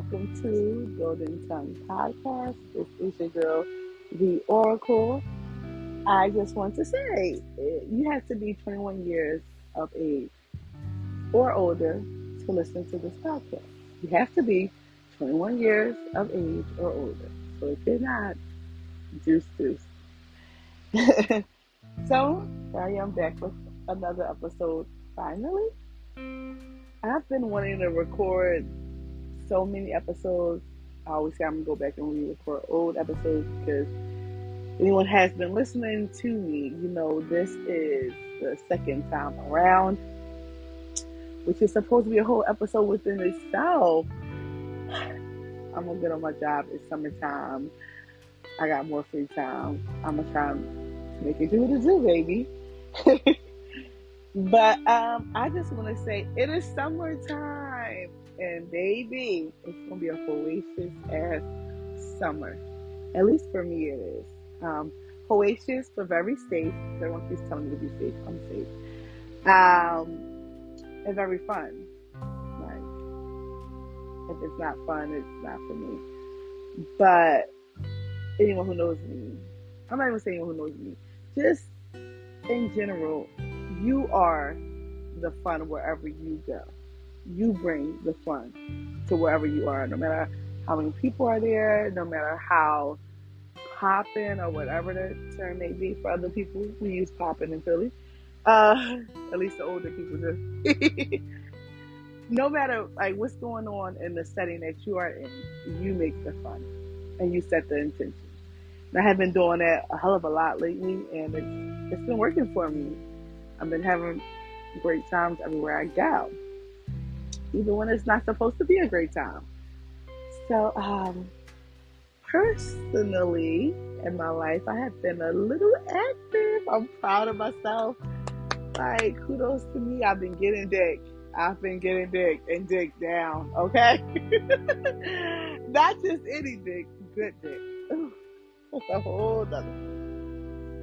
welcome to Golden Tongue Podcast. This is your girl, The Oracle. I just want to say you have to be 21 years of age or older to listen to this podcast. You have to be 21 years of age or older. So if you're not, deuce deuce. so, I am back with another episode finally. I've been wanting to record so many episodes. I always say I'm gonna go back and re-record old episodes because anyone has been listening to me, you know this is the second time around, which is supposed to be a whole episode within itself. I'm gonna get on my job. It's summertime. I got more free time. I'm gonna try to make it do what it do, baby. But um, I just want to say it is summertime, and baby, it's gonna be a hellacious ass summer. At least for me, it is. Um, hellacious, but very safe. Everyone keeps telling me to be safe. I'm safe. Um, and very fun. Like, if it's not fun, it's not for me. But anyone who knows me, I'm not even saying anyone who knows me, just in general, you are the fun wherever you go. You bring the fun to wherever you are, no matter how many people are there, no matter how popping or whatever the term may be for other people. We use popping in Philly. Uh, at least the older people do. no matter like what's going on in the setting that you are in, you make the fun and you set the intention. And I have been doing that a hell of a lot lately, and it's it's been working for me. I've been having great times everywhere I go, even when it's not supposed to be a great time. So, um, personally, in my life, I have been a little active. I'm proud of myself. Like, kudos to me. I've been getting dick. I've been getting dick and dick down, okay? Not just any dick, good dick. That's a whole other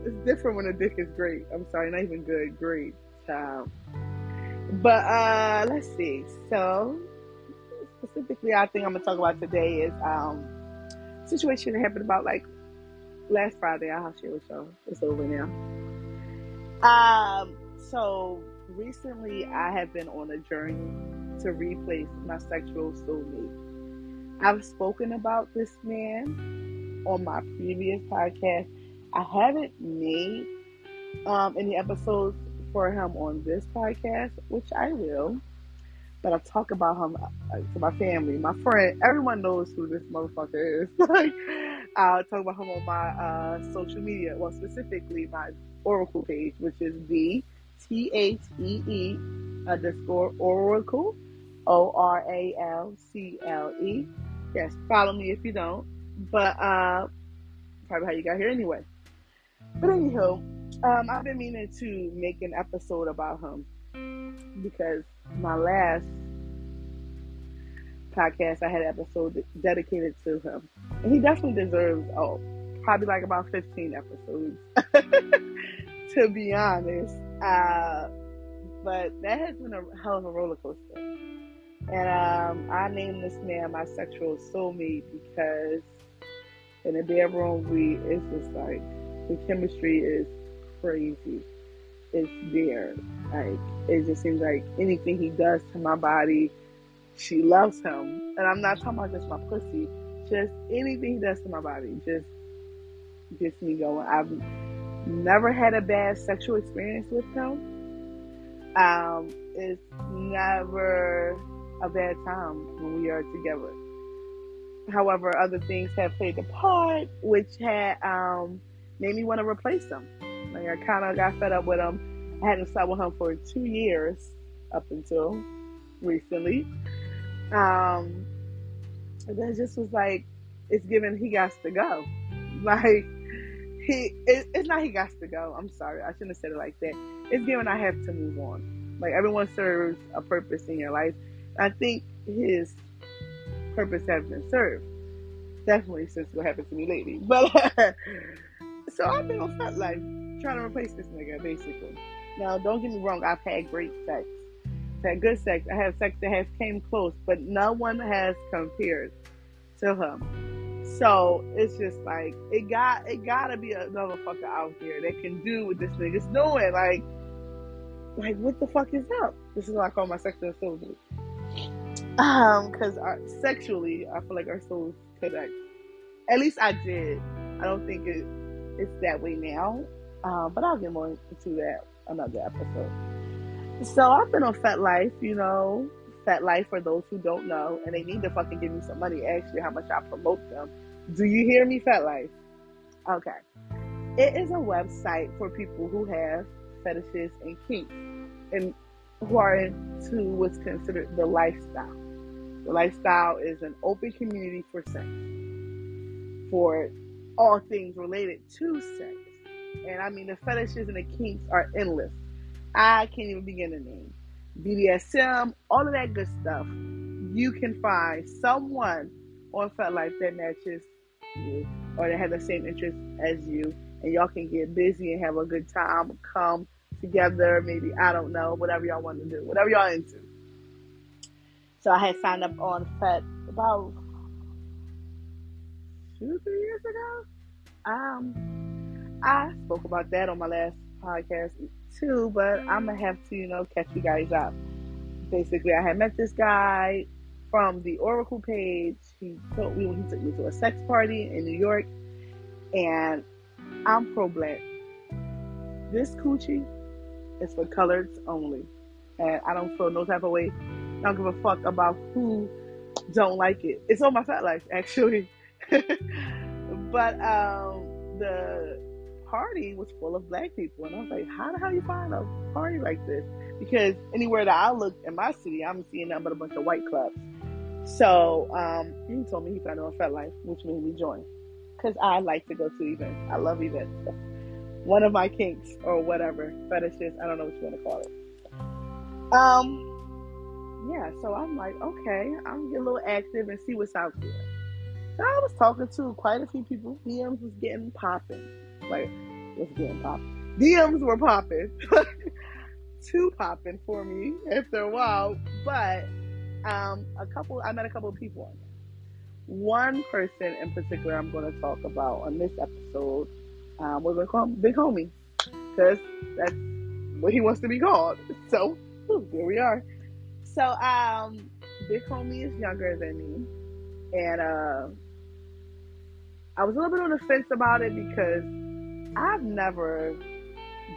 it's different when a dick is great. I'm sorry, not even good, great. Child. But uh let's see. So specifically I think I'm gonna talk about today is um situation that happened about like last Friday. I'll share with y'all. It's over now. Um so recently I have been on a journey to replace my sexual soulmate. I've spoken about this man on my previous podcast I haven't made um, any episodes for him on this podcast, which I will. But I talk about him uh, to my family, my friend. Everyone knows who this motherfucker is. like, I'll talk about him on my uh, social media. Well, specifically my Oracle page, which is the T H E E underscore Oracle, O R A L C L E. Yes, follow me if you don't. But uh, probably how you got here anyway. But anyhow, um, I've been meaning to make an episode about him because my last podcast I had an episode dedicated to him, and he definitely deserves oh probably like about fifteen episodes to be honest. Uh, but that has been a hell of a roller coaster, and um, I named this man my sexual soulmate because in the bedroom we it's just like the chemistry is crazy. It's there. Like it just seems like anything he does to my body, she loves him. And I'm not talking about just my pussy. Just anything he does to my body just gets me going. I've never had a bad sexual experience with him. Um, it's never a bad time when we are together. However, other things have played a part, which had um, made me want to replace him. I kind of got fed up with him. I hadn't slept with him for two years up until recently. Um, and then just was like, it's given he got to go. Like he, it, it's not he got to go. I'm sorry, I shouldn't have said it like that. It's given I have to move on. Like everyone serves a purpose in your life. I think his purpose has been served. Definitely since what happened to me lately. But So I've been on FetLife trying to replace this nigga, basically. Now, don't get me wrong, I've had great sex. had good sex. I have sex that has came close, but no one has compared to him. So it's just like it got it gotta be another fucker out there that can do what this nigga's doing. Like, like what the fuck is up? This is what I call my sexual souls. Um, because sexually, I feel like our souls connect. At least I did. I don't think it it's that way now. Um, but I'll get more into that another episode. So I've been on FetLife, you know, FetLife for those who don't know, and they need to fucking give me some money. Actually, how much I promote them. Do you hear me, FetLife? Okay. It is a website for people who have fetishes and kinks and who are into what's considered the lifestyle. The lifestyle is an open community for sex, for all things related to sex. And I mean, the fetishes and the kinks are endless. I can't even begin to name. BDSM, all of that good stuff. You can find someone on FetLife that matches you or that has the same interests as you. And y'all can get busy and have a good time, come together, maybe, I don't know, whatever y'all want to do, whatever y'all into. So I had signed up on Fet about two, three years ago. Um, I spoke about that on my last podcast too, but I'm gonna have to, you know, catch you guys up. Basically, I had met this guy from the Oracle page. He told me he took me to a sex party in New York, and I'm pro black. This coochie is for coloreds only, and I don't feel no type of way. I don't give a fuck about who don't like it. It's on my FetLife actually. but um, the party was full of black people, and I was like, "How the hell you find a party like this?" Because anywhere that I look in my city, I'm seeing nothing but a bunch of white clubs. So um, he told me he found it on FetLife, which made me join. Because I like to go to events. I love events. One of my kinks or whatever fetishes. I don't know what you want to call it. Um, yeah. So I'm like, okay, I'm get a little active and see what's out there. I was talking to quite a few people. DMs was getting popping. Like, was getting popping. DMs were popping. Too popping for me after a while. But um, a couple, I met a couple of people on. One person in particular I'm going to talk about on this episode, um, we're going to call him Big Homie. Because that's what he wants to be called. So, here we are. So, um, Big Homie is younger than me. And, uh, I was a little bit on the fence about it because I've never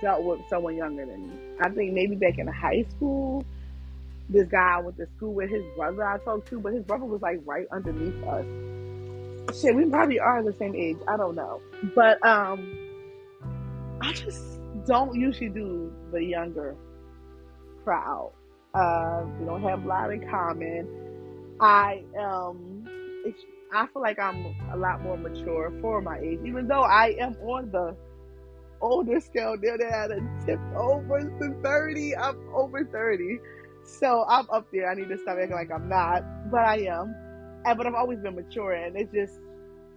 dealt with someone younger than me. I think maybe back in high school, this guy went to school with, his brother I talked to, but his brother was like right underneath us. Shit, we probably are the same age. I don't know. But um I just don't usually do the younger crowd. Uh, we don't have a lot in common. I um I feel like I'm a lot more mature for my age, even though I am on the older scale. They're at a tip over to 30. I'm over 30. So I'm up there. I need to stop acting like I'm not, but I am. And, but I've always been mature, and it's just,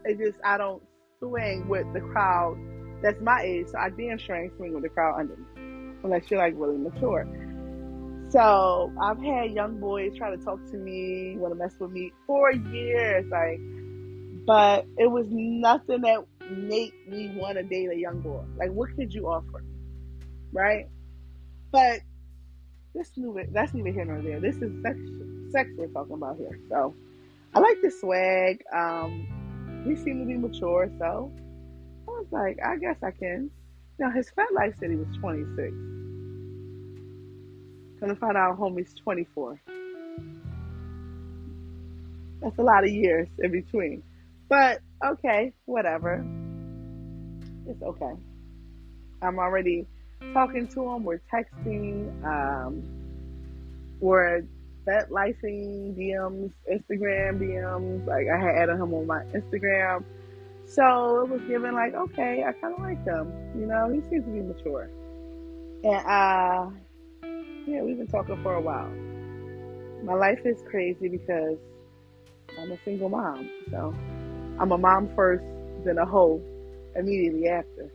it's just I don't swing with the crowd that's my age. So I damn sure ain't swing with the crowd under me, unless you're like really mature. So I've had young boys try to talk to me, want to mess with me for years, like, but it was nothing that made me want to date a young boy. Like, what could you offer, right? But this new, that's neither here nor there. This is sex, sex we're talking about here. So I like the swag. Um, he seemed to be mature, so I was like, I guess I can. Now his FetLife said he was 26. Gonna find out homie's 24. That's a lot of years in between. But okay, whatever. It's okay. I'm already talking to him. We're texting. Um, we're bet lifing DMs, Instagram DMs. Like I had added him on my Instagram. So it was given like, okay, I kind of like him. You know, he seems to be mature. And uh, yeah, we've been talking for a while. My life is crazy because I'm a single mom. So I'm a mom first, then a hoe immediately after.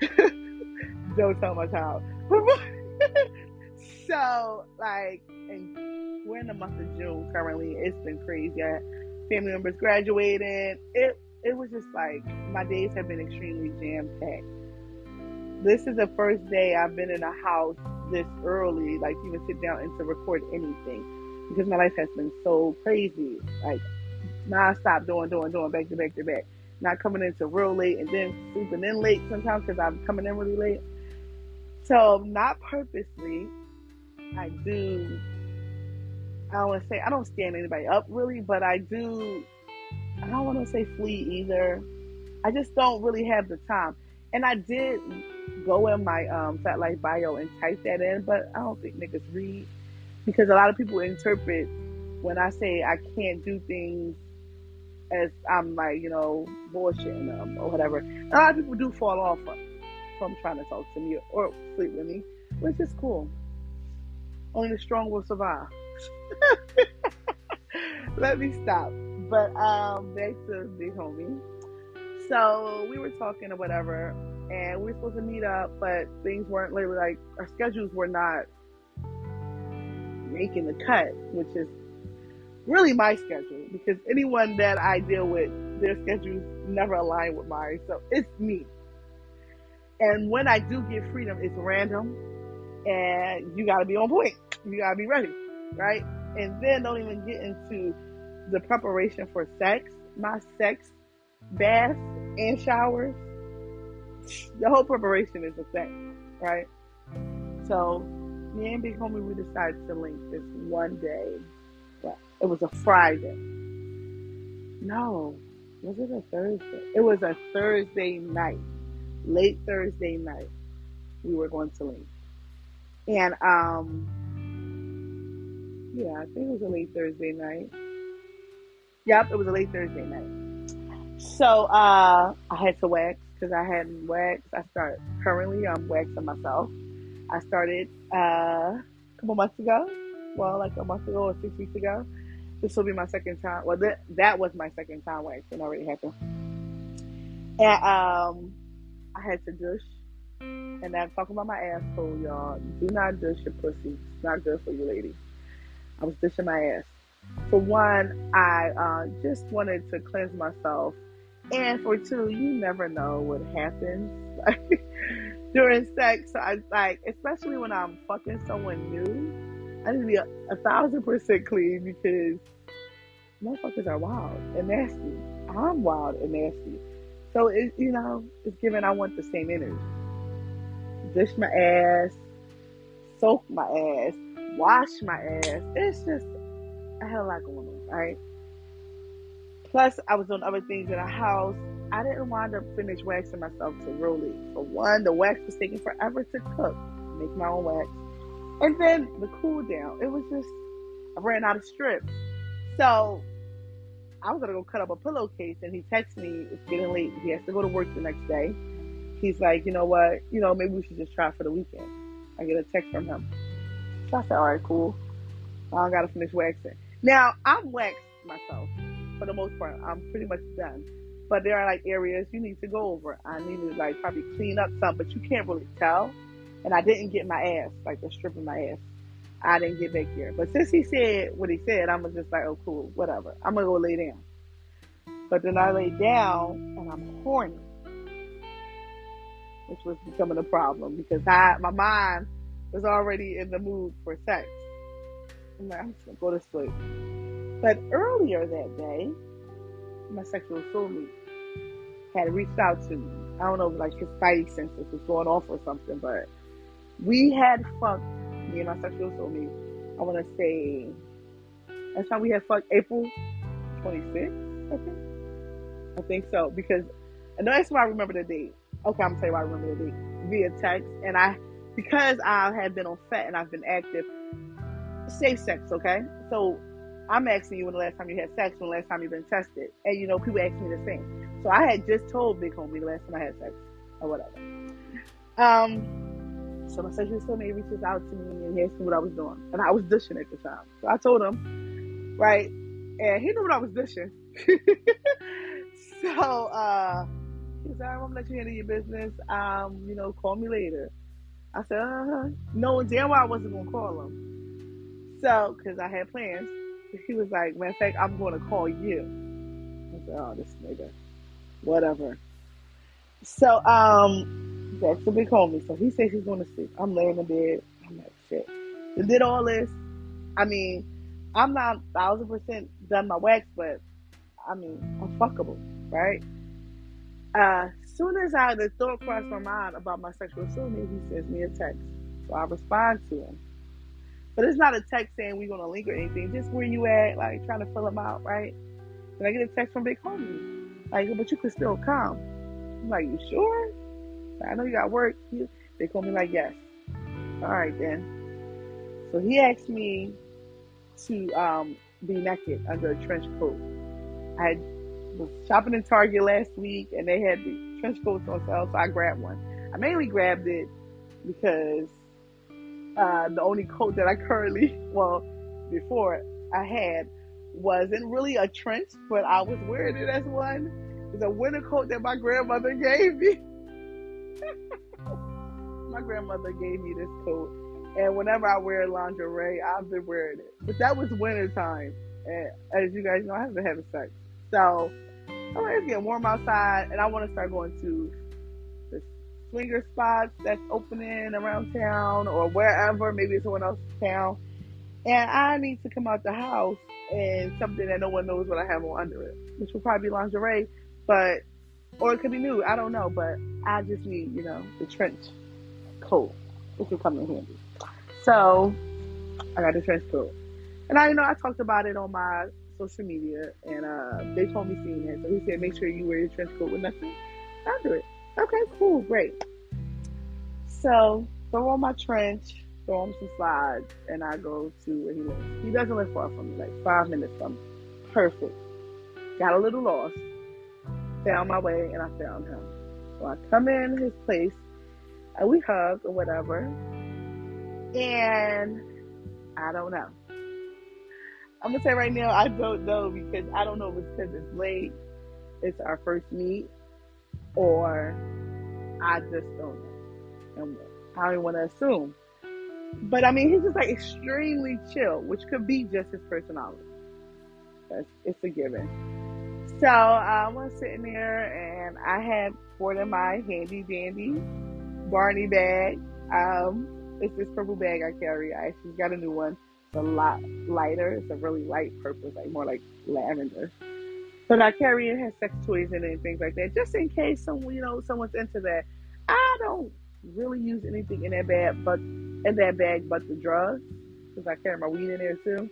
Don't tell my child. so like, and we're in the month of June currently. It's been crazy. I, family members graduated. It it was just like my days have been extremely jam packed. This is the first day I've been in a house this early, like even sit down and to record anything, because my life has been so crazy, like non-stop doing, doing, doing, back to back to back. Not coming into real late and then sleeping in late sometimes because I'm coming in really late. So not purposely, I do. I don't want to say I don't stand anybody up really, but I do. I don't want to say flee either. I just don't really have the time. And I did go in my um, FetLife bio and type that in, but I don't think niggas read because a lot of people interpret when I say I can't do things as I'm like, you know, bullshitting them or whatever. A lot of people do fall off from, trying to talk to me or sleep with me, which is cool. Only the strong will survive. Let me stop. But um, back to big homie. So we were talking or whatever, and we were supposed to meet up, but things weren't like our schedules were not making the cut, which is really my schedule because anyone that I deal with, their schedules never align with mine. So it's me. And when I do get freedom, it's random and you got to be on point. You got to be ready, right? And then don't even get into the preparation for sex. My sex baths and showers. The whole preparation is a thing, right? So me and Big Homie, we decided to link this one day. It was a Friday. No, was it a Thursday? It was a Thursday night, late Thursday night. We were going to leave, and um, yeah, I think it was a late Thursday night. Yep, it was a late Thursday night. So uh, I had to wax because I hadn't waxed. I started currently I'm waxing myself. I started uh, a couple months ago. Well, like a month ago or six weeks ago. This will be my second time. Well, that that was my second time waxing. Already happened. And um, I had to douche. And I'm talking about my asshole, y'all. Do not douche your pussy. It's not good for you, ladies. I was dishing my ass. For one, I uh, just wanted to cleanse myself, and for two, you never know what happens during sex. So I like, especially when I'm fucking someone new. I need to be a, a thousand percent clean because motherfuckers are wild and nasty. I'm wild and nasty. So it, you know, it's given. I want the same energy. Dish my ass, soak my ass, wash my ass. It's just I had a lot going on, right? Plus, I was doing other things in the house. I didn't wind up finish waxing myself to really. For one, the wax was taking forever to cook, make my own wax. And then the cool down, it was just, I ran out of strips. So I was gonna go cut up a pillowcase, and he texts me, it's getting late. He has to go to work the next day. He's like, you know what? You know, maybe we should just try for the weekend. I get a text from him. So I said, all right, cool. I gotta finish waxing. Now I'm waxed myself for the most part. I'm pretty much done. But there are like areas you need to go over. I need to like probably clean up some, but you can't really tell and I didn't get my ass, like the strip of my ass. I didn't get back here. But since he said what he said, I'm just like, oh, cool, whatever. I'm gonna go lay down. But then I lay down and I'm horny, which was becoming a problem because I, my mind was already in the mood for sex. I'm like, I'm just gonna go to sleep. But earlier that day, my sexual soulmate had reached out to me. I don't know, like his spidey senses was going off or something, but we had fucked, me and my sexual soulmate, I want to say, that's time we had fucked April 26th, I think. I think so, because, and that's why I remember the date. Okay, I'm to tell you why I remember the date. Via text, and I, because I had been on FET and I've been active, safe sex, okay? So I'm asking you when the last time you had sex, when the last time you've been tested. And you know, people ask me the same. So I had just told Big Homie the last time I had sex, or whatever. Um, so my sexual soulmate reaches out to me and he asked me what I was doing. And I was dishing at the time. So I told him, right? And he knew what I was dishing. so uh he said, I'm gonna let you handle your business. Um, you know, call me later. I said, uh huh. Knowing damn well I wasn't gonna call him. So, because I had plans, he was like, matter of fact, I'm gonna call you. I said, oh, this nigga, whatever. So, um, that's a big homie. So he says he's gonna sleep. I'm laying in bed. I'm like, shit. And did all this. I mean, I'm not thousand percent done my wax, but I mean, I'm fuckable, right? Uh, soon as I the thought crossed my mind about my sexual assault, he sends me a text. So I respond to him. But it's not a text saying we're gonna link or anything, just where you at, like trying to fill him out, right? And I get a text from Big Homie. Like, but you could still come. I'm like, you sure? I know you got work. They called me like, yes. All right then. So he asked me to um, be naked under a trench coat. I was shopping in Target last week and they had the trench coats on sale, so I grabbed one. I mainly grabbed it because uh, the only coat that I currently, well, before I had, wasn't really a trench, but I was wearing it as one. It's a winter coat that my grandmother gave me. my grandmother gave me this coat and whenever I wear lingerie, I've been wearing it. But that was winter time. And as you guys know, I haven't had sex. So oh, it's getting warm outside and I want to start going to the swinger spots that's opening around town or wherever, maybe it's someone else's town. And I need to come out the house in something that no one knows what I have on under it, which will probably be lingerie, but or it could be new. I don't know, but I just need, you know, the trench coat. It could come in handy. So I got the trench coat. And I you know I talked about it on my social media and uh, they told me seeing it. So he said make sure you wear your trench coat with nothing. Do it. Okay, cool, great. So throw on my trench, throw on some slides, and I go to where he lives. He doesn't live far from me, like five minutes from me. Perfect. Got a little lost. Found my way and I found him. So I come in his place and we hug or whatever. And I don't know. I'm gonna say right now, I don't know because I don't know if it's because it's late, it's our first meet, or I just don't know. I don't want to assume. But I mean, he's just like extremely chill, which could be just his personality. That's, it's a given. So I was sitting there and I had brought in my handy dandy Barney bag. Um, it's this purple bag I carry. I actually got a new one. It's a lot lighter. It's a really light purple, it's like more like lavender. But I carry it has sex toys in it and things like that, just in case someone, you know, someone's into that. I don't really use anything in that bag, but in that bag, but the drugs, because I carry my weed in there too.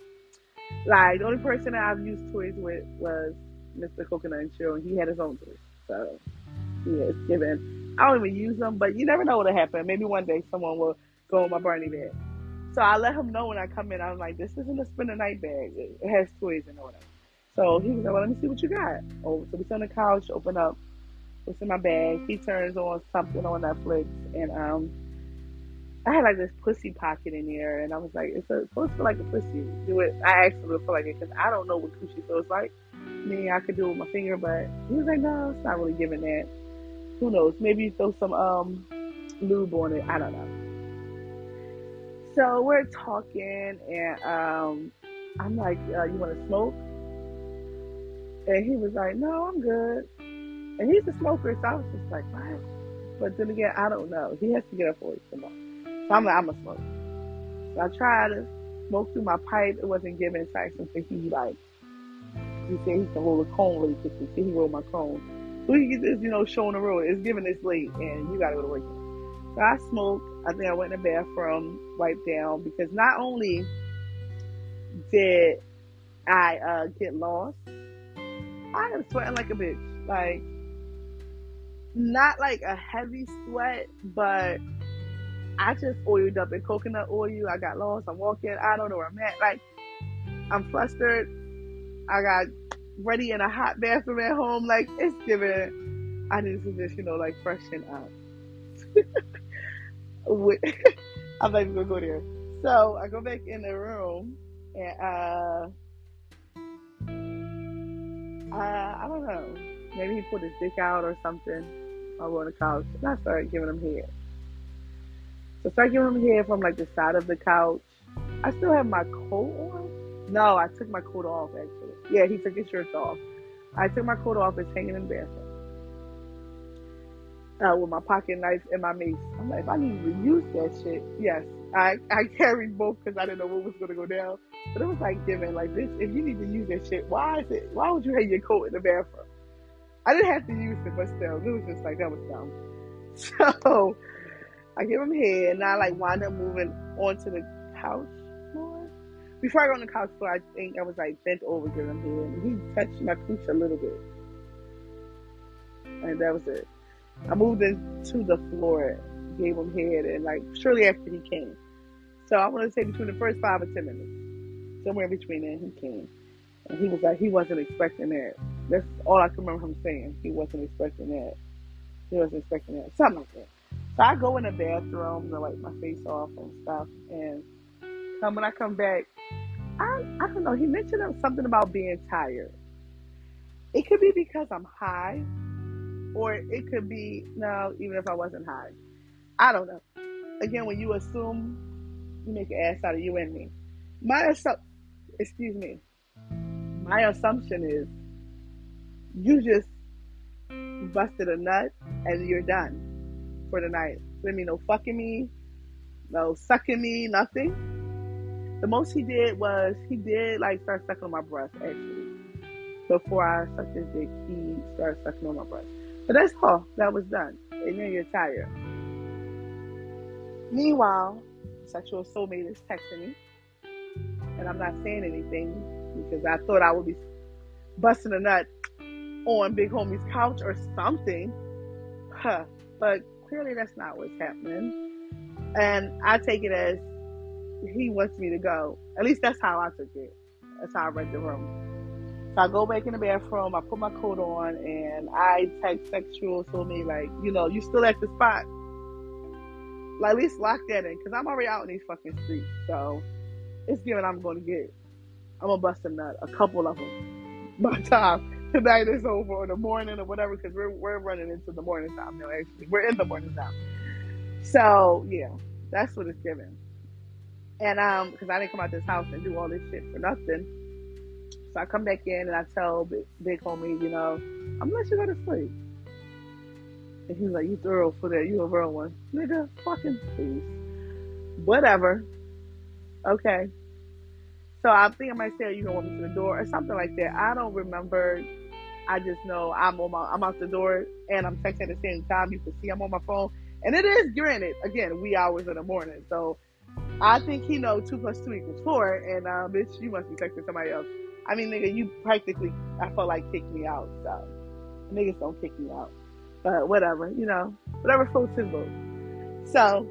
Like the only person I've used toys with was Mr. Coconut and Chill, and he had his own toys. So yeah, it's given. I don't even use them, but you never know what'll happen. Maybe one day someone will go in my Barney bag. So I let him know when I come in. I'm like, this isn't a spend the night bag. It has toys and all that. So he was like, well, let me see what you got. Oh, so we sit on the couch, open up what's in my bag. He turns on something on Netflix, and um, I had like this pussy pocket in there, and I was like, it's supposed to feel like a pussy. Do it. I to feel like it because I don't know what coochie feels like. Me, I could do it with my finger, but he was like, no, it's not really giving that. Who knows? Maybe throw some um lube on it. I don't know. So we're talking, and um, I'm like, uh, "You want to smoke?" And he was like, "No, I'm good." And he's a smoker, so I was just like, "What?" But then again, I don't know. He has to get up for it tomorrow. So I'm like, "I'm a smoker." So I tried to smoke through my pipe. It wasn't giving. So I said he like, he said he can roll a cone really quickly. So he rolled my cone. So he this, you know, showing the road. It's giving this late, and you gotta go to work. So I smoked. I think I went in the bathroom, wiped down because not only did I uh, get lost, I am sweating like a bitch. Like, not like a heavy sweat, but I just oiled up in coconut oil. I got lost. I'm walking. I don't know where I'm at. Like, I'm flustered. I got ready in a hot bathroom at home. Like, it's giving. I need to just, you know, like freshen up. I'm not even gonna go there. So I go back in the room and uh, uh I don't know. Maybe he put his dick out or something. I on the couch and I started giving him head. So I start giving him head from like the side of the couch. I still have my coat on. No, I took my coat off actually. Yeah, he took his shirts off. I took my coat off. It's hanging in the bathroom. Uh, with my pocket knife and my mace. I'm like, if I need to use that shit, yes. I, I carried both because I didn't know what was going to go down. But it was like giving, like, this, if you need to use that shit, why is it, why would you have your coat in the bathroom? I didn't have to use it, but still, it was just like, that was dumb. So, I give him head, and I like wind up moving onto the couch. Before I got on the couch floor, I think I was like bent over giving him head, and he touched my cooch a little bit. And that was it. I moved into the floor, gave him head, and like shortly after he came. So I want to say between the first five or ten minutes, somewhere in between there, he came, and he was like he wasn't expecting that. That's all I can remember him saying. He wasn't expecting that. He wasn't expecting that. Something like that. So I go in the bathroom to wipe my face off and stuff, and come when I come back, I I don't know. He mentioned something about being tired. It could be because I'm high or it could be no, even if I wasn't high. I don't know. Again, when you assume, you make an ass out of you and me. My assumption, excuse me, my assumption is you just busted a nut and you're done for the night. Let me no fucking me, no sucking me, nothing. The most he did was he did like start sucking on my breast actually. Before I sucked his dick, he started sucking on my breast. But that's all that was done. And then you're tired. Meanwhile, sexual soulmate is texting me. And I'm not saying anything because I thought I would be busting a nut on Big Homie's couch or something. Huh. But clearly that's not what's happening. And I take it as he wants me to go. At least that's how I took it. That's how I read the room. So I go back in the bathroom, I put my coat on, and I text sexual soulmate like, you know, you still at the spot. Like, at least lock that in, because I'm already out in these fucking streets. So it's given I'm going to get, I'm going to bust a nut, a couple of them, by time tonight is over, or the morning, or whatever, because we're, we're running into the morning time now, actually. We're in the morning time. So, yeah, that's what it's given. And, um, because I didn't come out this house and do all this shit for nothing. So I come back in and I tell big, big homie, you know, I'm gonna let you go to sleep. And he's like, you thorough for that. You a real one. Nigga, fucking please. Whatever. Okay. So I think I might say, you gonna want me to the door or something like that. I don't remember. I just know I'm on my, I'm out the door and I'm texting at the same time. You can see I'm on my phone. And it is granted, again, wee hours in the morning. So I think he know two plus two equals four. And uh, bitch, you must be texting somebody else. I mean, nigga, you practically, I felt like kicked me out. So niggas don't kick me out. But whatever, you know, whatever floats his boat. So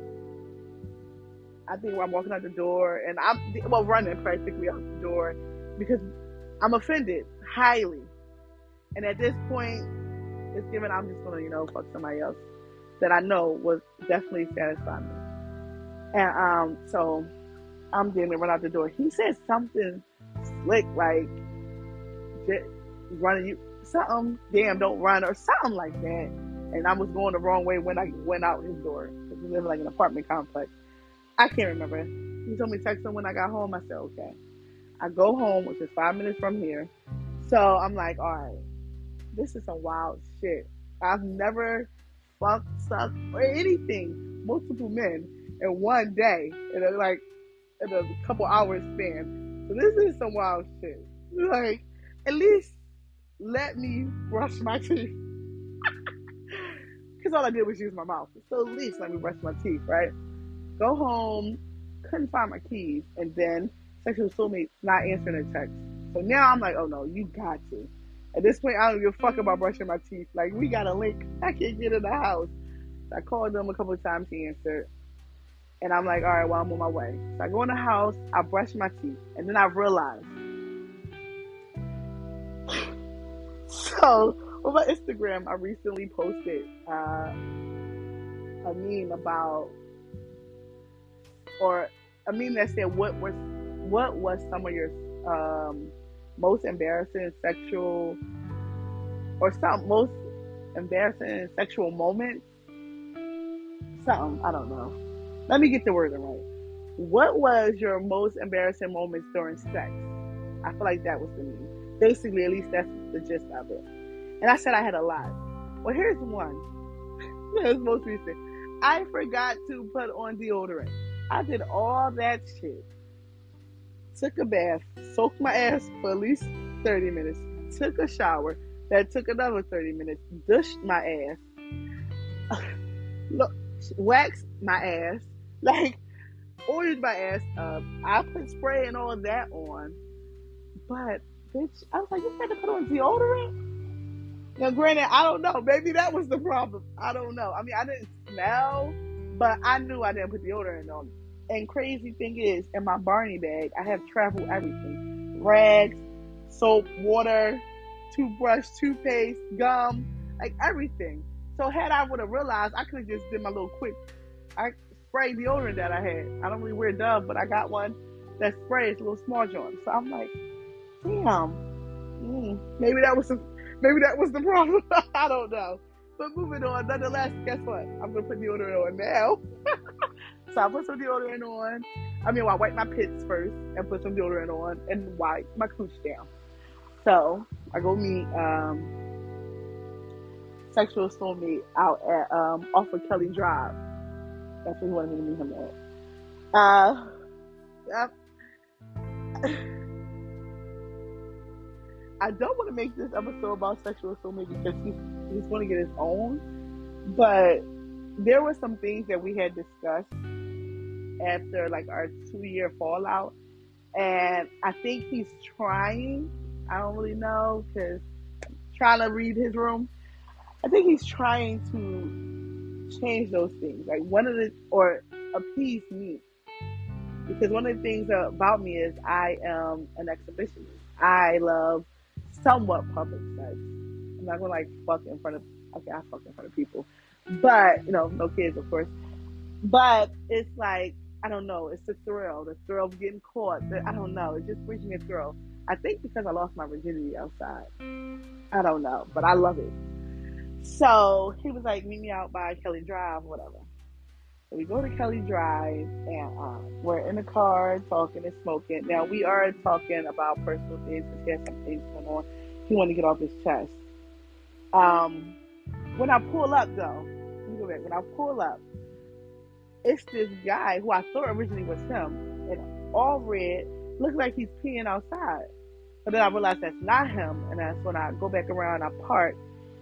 I think I'm walking out the door and I'm, well, running practically out the door because I'm offended highly. And at this point, it's given I'm just gonna, you know, fuck somebody else that I know was definitely satisfy me. And um, so I'm getting to run out the door. He said something slick, like running you something, damn, don't run or something like that. And I was going the wrong way when I went out his door because we live in like an apartment complex. I can't remember. He told me to text him when I got home. I said okay. I go home, which is five minutes from here. So I'm like, all right, this is some wild shit. I've never fucked, sucked, or anything multiple men in one day in a, like in a couple hours span. So this is some wild shit. Like, at least let me brush my teeth. Because all I did was use my mouth. So at least let me brush my teeth, right? Go home, couldn't find my keys, and then sexual soulmate not answering a text. So now I'm like, oh no, you got to. At this point, I don't give a fuck about brushing my teeth. Like, we got a link. I can't get in the house. I called them a couple of times. He answered. And I'm like, all right, well, I'm on my way. So I go in the house, I brush my teeth, and then I realize. so on my Instagram, I recently posted uh, a meme about, or a meme that said, "What was, what was some of your um, most embarrassing sexual, or some most embarrassing sexual moments?" Something I don't know let me get the wording right. What was your most embarrassing moments during sex? I feel like that was the name. Basically, at least that's the gist of it. And I said I had a lot. Well, here's one. That's most recent. I forgot to put on deodorant. I did all that shit. Took a bath, soaked my ass for at least 30 minutes, took a shower, that took another 30 minutes, dushed my ass, look, waxed my ass, like, oiled my ass um, up. I put spray and all that on. But, bitch, I was like, you had to put on deodorant? Now, granted, I don't know. Maybe that was the problem. I don't know. I mean, I didn't smell, but I knew I didn't put deodorant on. And crazy thing is, in my Barney bag, I have travel everything: rags, soap, water, toothbrush, toothpaste, gum, like everything. So had I would have realized, I could have just did my little quick. I spray deodorant that I had. I don't really wear Dove, but I got one that sprays a little small joint. So I'm like, damn, mm, maybe that was some Maybe that was the problem. I don't know. But moving on, nonetheless, guess what? I'm gonna put deodorant on now. so I put some deodorant on. I mean, well, I wipe my pits first and put some deodorant on and wipe my cooch down. So I go meet um, sexual soulmate out at um, off of Kelly Drive. That's where he wanted me to meet him at. Uh, yep. I don't want to make this episode about sexual assault because he's he's going to get his own, but there were some things that we had discussed after like our two year fallout, and I think he's trying. I don't really know because trying to read his room. I think he's trying to change those things. Like one of the or appease me because one of the things about me is I am an exhibitionist. I love somewhat public sex. I'm not gonna like fuck in front of okay, I fuck in front of people. But, you know, no kids of course. But it's like I don't know, it's the thrill, the thrill of getting caught. The, I don't know, it just brings me a thrill. I think because I lost my virginity outside. I don't know, but I love it. So he was like, meet me out by Kelly Drive, whatever. So we go to Kelly Drive and um, we're in the car talking and smoking. Now we are talking about personal things because he has some things going on. He wanted to get off his chest. Um, when I pull up though. When I pull up, it's this guy who I thought originally was him, and all red, looks like he's peeing outside. But then I realized that's not him, and that's when I go back around, I park,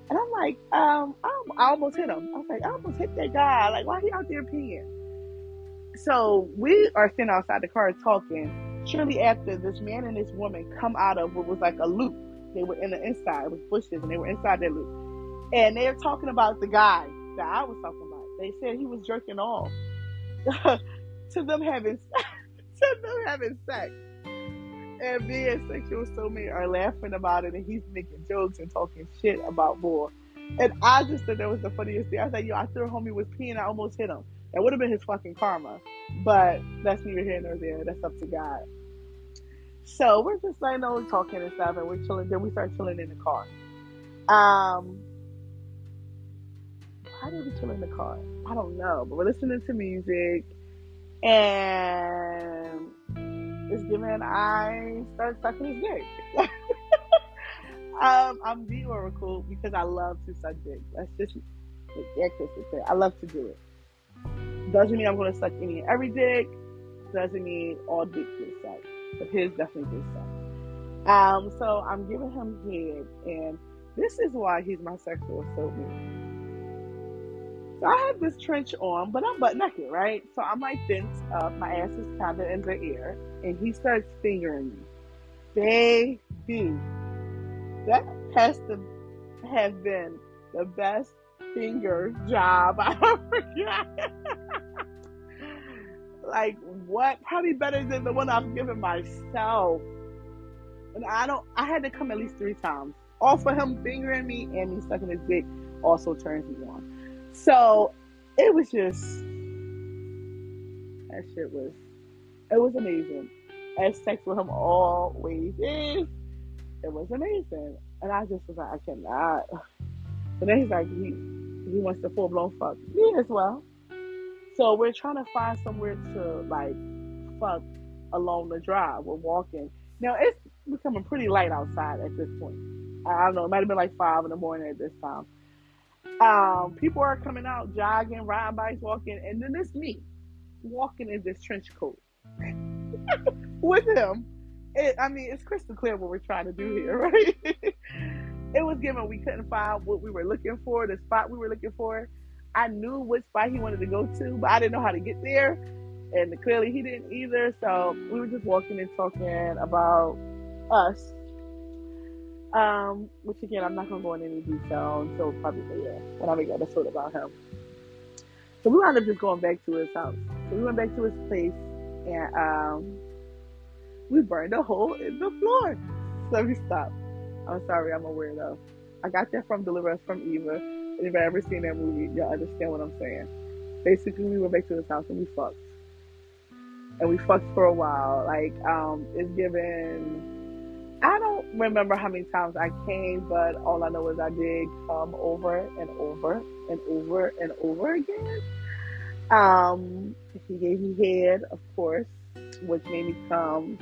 and I'm like, um, I, almost hit him. I was like, I almost hit that guy. Like, why he out there peeing? So we are sitting outside the car talking. Shortly after, this man and this woman come out of what was like a loop. They were in the inside. It was bushes, and they were inside that loop. And they're talking about the guy that I was talking about. They said he was jerking off to them having to them having sex and me and sexual soulmate are laughing about it, and he's making jokes and talking shit about more. And I just thought that was the funniest thing. I was like, yo, I thought homie was peeing, I almost hit him. That would have been his fucking karma. But that's neither here nor there. That's up to God. So we're just like, no, talking and stuff, and we're chilling. Then we start chilling in the car. Um, why did we chill in the car? I don't know, but we're listening to music, and is given I start sucking his dick. um, I'm the oracle because I love to suck dick. That's just like I love to do it. Doesn't mean I'm going to suck any and every dick. Doesn't mean all dicks get sucked. But his definitely gets sucked. Um, so I'm giving him head, and this is why he's my sexual soulmate so I have this trench on, but I'm butt naked, right? So I'm like fenced up. My ass is kind of in the air. And he starts fingering me. Baby. That has to have been the best finger job I ever got. like, what? Probably better than the one I've given myself. And I don't, I had to come at least three times. All for him fingering me and me sucking his dick also turns me on. So it was just that shit was it was amazing. As sex with him always is. It was amazing. And I just was like, I cannot. And then he's like, he he wants to full blown fuck me as well. So we're trying to find somewhere to like fuck along the drive. We're walking. Now it's becoming pretty light outside at this point. I don't know. It might have been like five in the morning at this time. Um, people are coming out jogging, riding bikes, walking, and then it's me walking in this trench coat with him. It, I mean, it's crystal clear what we're trying to do here, right? it was given we couldn't find what we were looking for, the spot we were looking for. I knew what spot he wanted to go to, but I didn't know how to get there. And clearly he didn't either. So we were just walking and talking about us. Um, which again, I'm not gonna go into any detail until probably later when I make an episode about him. So we wound up just going back to his house. So we went back to his place and um, we burned a hole in the floor. So we stopped. I'm sorry, I'm a weirdo. I got that from Deliver Us from Eva. If I ever seen that movie, y'all understand what I'm saying. Basically, we went back to his house and we fucked. And we fucked for a while. Like, um, it's given. I don't remember how many times I came, but all I know is I did come over and over and over and over again. Um, he gave me head, of course, which made me come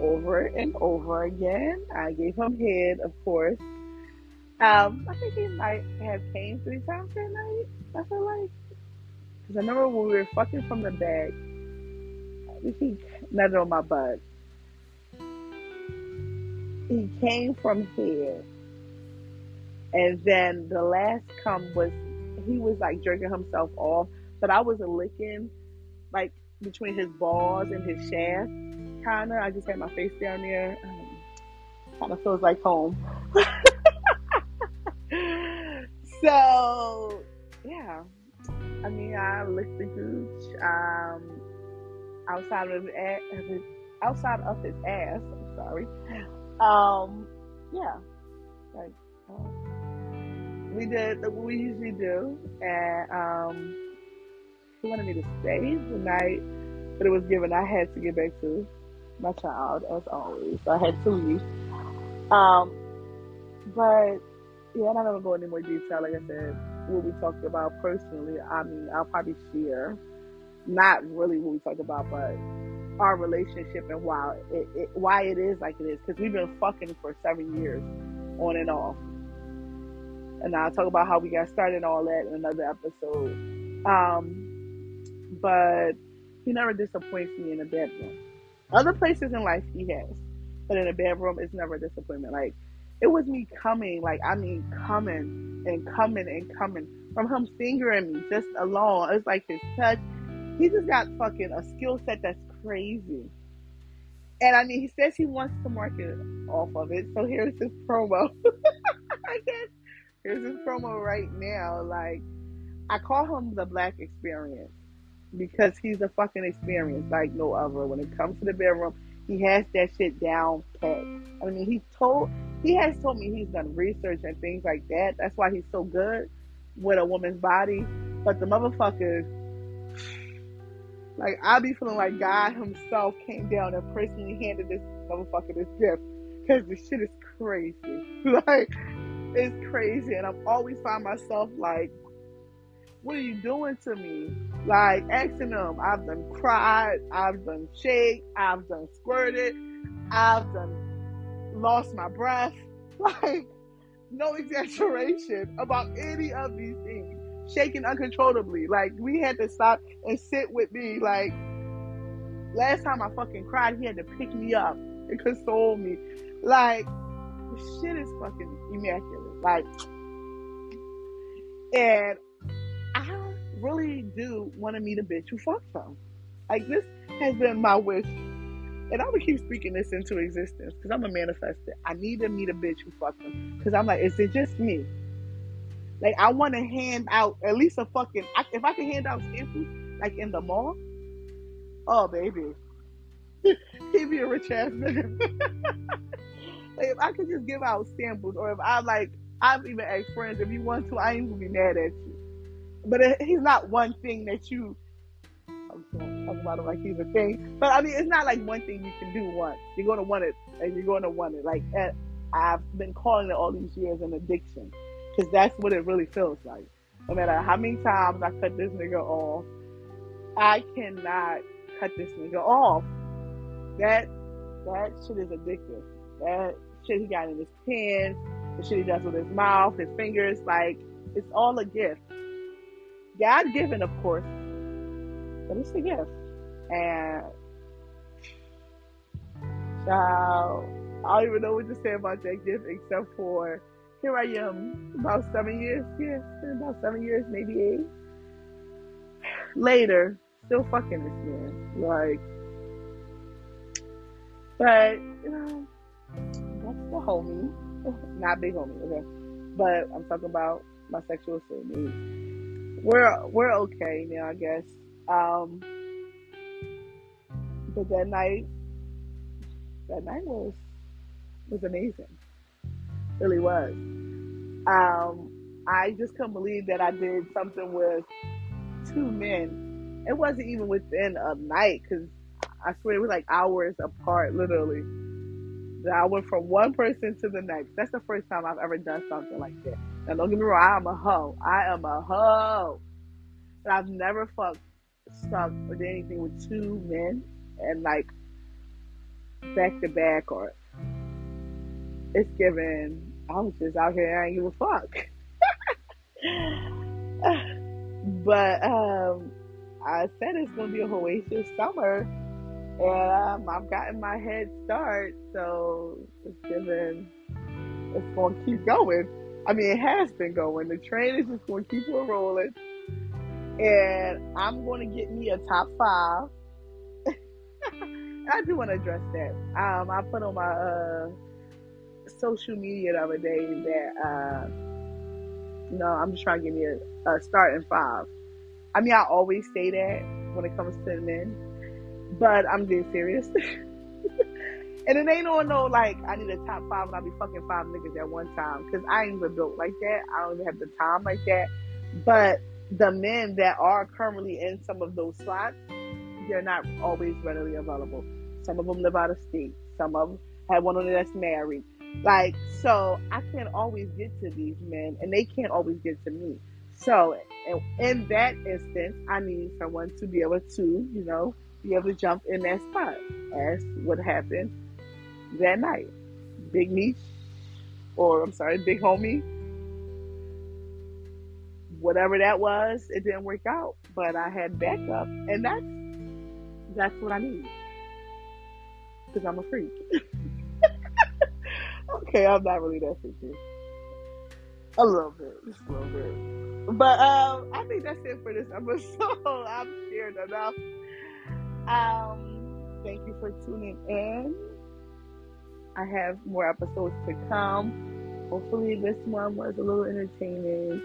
over and over again. I gave him head, of course. Um, I think he might have came three times that night. I feel like because I remember when we were fucking from the back, he nutted on my butt. He came from here, and then the last come was he was like jerking himself off, but I was licking like between his balls and his shaft kind of. I just had my face down there. Um, kind of feels like home. so, yeah. I mean, I licked the gooch um, outside of his, outside of his ass. I'm sorry. Um, yeah, like um, we did what we usually do, and um, he wanted me to stay the night, but it was given I had to get back to my child as always. So I had to leave. Um, but yeah, I don't gonna go into more detail. Like I said, what we talked about personally. I mean, I'll probably share not really what we talked about, but our relationship and why it, it why it is like it is. Because we've been fucking for seven years, on and off. And I'll talk about how we got started and all that in another episode. Um, but he never disappoints me in the bedroom. Other places in life he has, but in a bedroom it's never a disappointment. Like it was me coming, like I mean coming and coming and coming from him fingering me just alone. It's like his touch. He just got fucking a skill set that's crazy. And I mean, he says he wants to market off of it. So here's his promo. I guess here's his promo right now. Like, I call him the Black Experience because he's a fucking experience like no other. When it comes to the bedroom, he has that shit down pat. I mean, he told he has told me he's done research and things like that. That's why he's so good with a woman's body. But the motherfucker, like I be feeling like God Himself came down and personally handed this motherfucker this gift because the shit is crazy. like it's crazy, and I'm always find myself like what are you doing to me? Like asking them, I've done cried, I've done shake, I've done squirted, I've done lost my breath. Like no exaggeration about any of these. Shaking uncontrollably. Like we had to stop and sit with me. Like last time I fucking cried, he had to pick me up and console me. Like shit is fucking immaculate. Like and I really do want to meet a bitch who fucks him. Like this has been my wish, and I'm gonna keep speaking this into existence because I'm a manifester. I need to meet a bitch who fucks him because I'm like, is it just me? Like I want to hand out at least a fucking. I, if I can hand out samples like in the mall, oh baby, he'd be a rich ass man. like if I could just give out samples, or if I like, I've even asked friends if you want to, I ain't gonna be mad at you but it, he's not one thing that you. I'm going to talk about him like he's a thing, but I mean, it's not like one thing you can do once. You're to want it, and you're to want it. Like eh, I've been calling it all these years an addiction, because that's what it really feels like. No matter how many times I cut this nigga off, I cannot cut this nigga off. That that shit is addictive. That shit he got in his pants, the shit he does with his mouth, his fingers, like it's all a gift. God given, of course, but it's a gift. And child, I don't even know what to say about that gift except for here I am, about seven years, yes, about seven years, maybe eight. Later, still fucking this man. Like, but, you know, that's the homie. Not big homie, okay? But I'm talking about my sexual soulmate. We're, we're okay now, I guess. Um, but that night, that night was, was amazing. Really was. Um, I just couldn't believe that I did something with two men. It wasn't even within a night because I swear it was like hours apart, literally. That I went from one person to the next. That's the first time I've ever done something like that. Now, don't get me wrong, I am a hoe. I am a hoe. But I've never fucked, stuck, or did anything with two men and like back to back or it's given. I was just out here, and I ain't give a fuck. but um, I said it's gonna be a Oasis summer, and um, I've gotten my head start, so it's given. It's gonna keep going. I mean, it has been going. The train is just gonna keep on rolling, and I'm gonna get me a top five. I do want to address that. Um, I put on my uh, social media the other day that. Uh, no, I'm just trying to give me a, a starting five. I mean, I always say that when it comes to men, but I'm being serious. and it ain't on no like I need a top five and I'll be fucking five niggas at one time because I ain't even built like that. I don't even have the time like that. But the men that are currently in some of those slots, they're not always readily available. Some of them live out of state. Some of them have one of them that's married. Like, so I can't always get to these men and they can't always get to me. So in that instance, I need someone to be able to, you know, be able to jump in that spot as what happened that night. Big Meech, or I'm sorry, Big Homie, whatever that was, it didn't work out, but I had backup, and that's that's what I need because I'm a freak. okay, I'm not really that freaky. A little bit, just a little bit. But um, I think that's it for this episode. I'm shared enough. Um, thank you for tuning in. I have more episodes to come. Hopefully, this one was a little entertaining.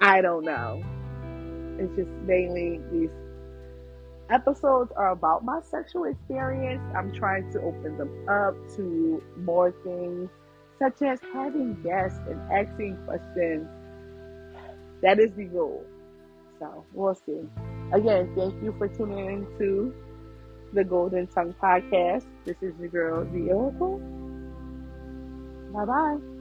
I don't know. It's just mainly these episodes are about my sexual experience. I'm trying to open them up to more things, such as having guests and asking questions. That is the goal. So we'll see. Again, thank you for tuning in to the Golden Tongue Podcast. This is your girl, The Oracle. Bye bye.